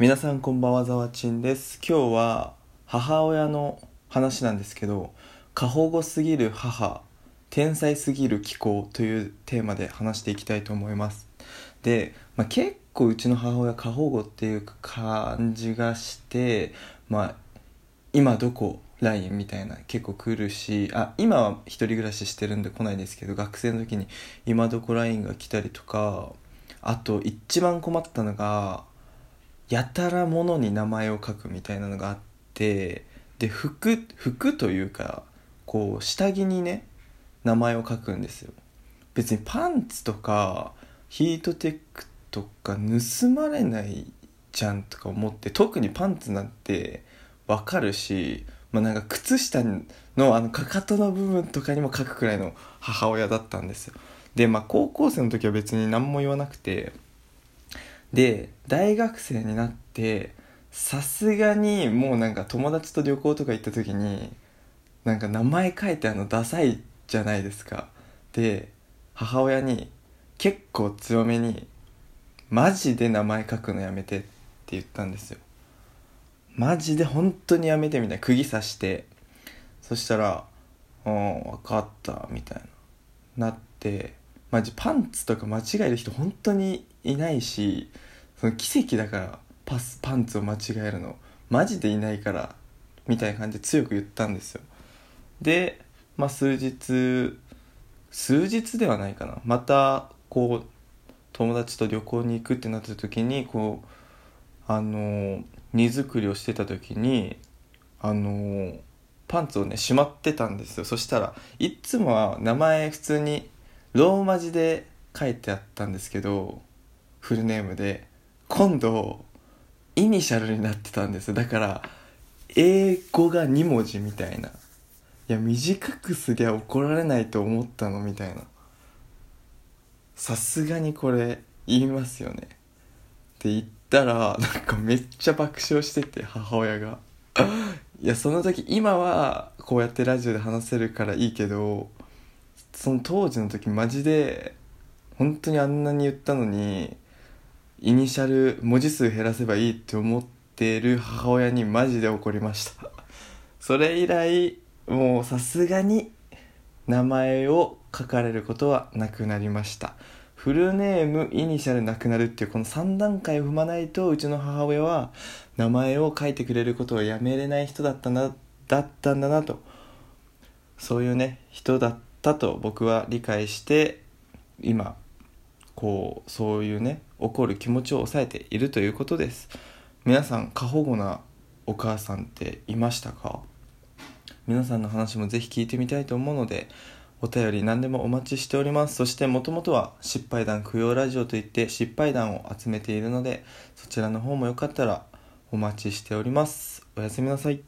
皆さんこんばんはざわちんです。今日は母親の話なんですけど過保護すぎる母天才すぎる気候というテーマで話していきたいと思います。で、まあ、結構うちの母親過保護っていう感じがしてまあ今どこ LINE みたいな結構来るしあ今は一人暮らししてるんで来ないですけど学生の時に今どこ LINE が来たりとかあと一番困ったのがやたらものに名前を書くみたいなのがあってで服服というかこう下着にね名前を書くんですよ。別にパンツとかヒートテックとか盗まれないじゃんとか思って特にパンツなんてわかるし、まあ、なんか靴下のあのかかとの部分とかにも書くくらいの母親だったんですよ。でまあ高校生の時は別に何も言わなくてで大学生になってさすがにもうなんか友達と旅行とか行った時になんか名前書いてあるのダサいじゃないですか。で母親に結構強めに「マジで名前書くのやめて」って言ったんですよ。マジで本当にやめてみたいな。釘刺して。そしたら「うん分かった」みたいな。なってマジパンツとか間違える人本当にいないしその奇跡だからパスパンツを間違えるのマジでいないからみたいな感じで強く言ったんですよ。でまあ数日数日ではないかな。またこう友達と旅行に行くってなった時にこうあの荷造りをしてた時にあのパンツをねしまってたんですよ。そしたらいつもは名前普通にローマ字で書いてあったんですけどフルネームで。今度イニシャルになってたんですだから英語が2文字みたいな。いや短くすりゃ怒られないと思ったのみたいな。さすがにこれ言いますよね。って言ったらなんかめっちゃ爆笑してて母親が。いやその時今はこうやってラジオで話せるからいいけどその当時の時マジで本当にあんなに言ったのにイニシャル文字数減らせばいいって思ってる母親にマジで怒りました。それ以来もうさすがに名前を書かれることはなくなりました。フルネームイニシャルなくなるっていうこの3段階を踏まないとうちの母親は名前を書いてくれることをやめれない人だったなだったんだなと。そういうね人だったと僕は理解して今こうそういうね怒る気持ちを抑えているということです。皆さん過保護なお母さんっていましたか？皆さんの話もぜひ聞いてみたいと思うのでお便り何でもお待ちしております。そしてもともとは失敗談供養ラジオといって失敗談を集めているのでそちらの方もよかったらお待ちしております。おやすみなさい。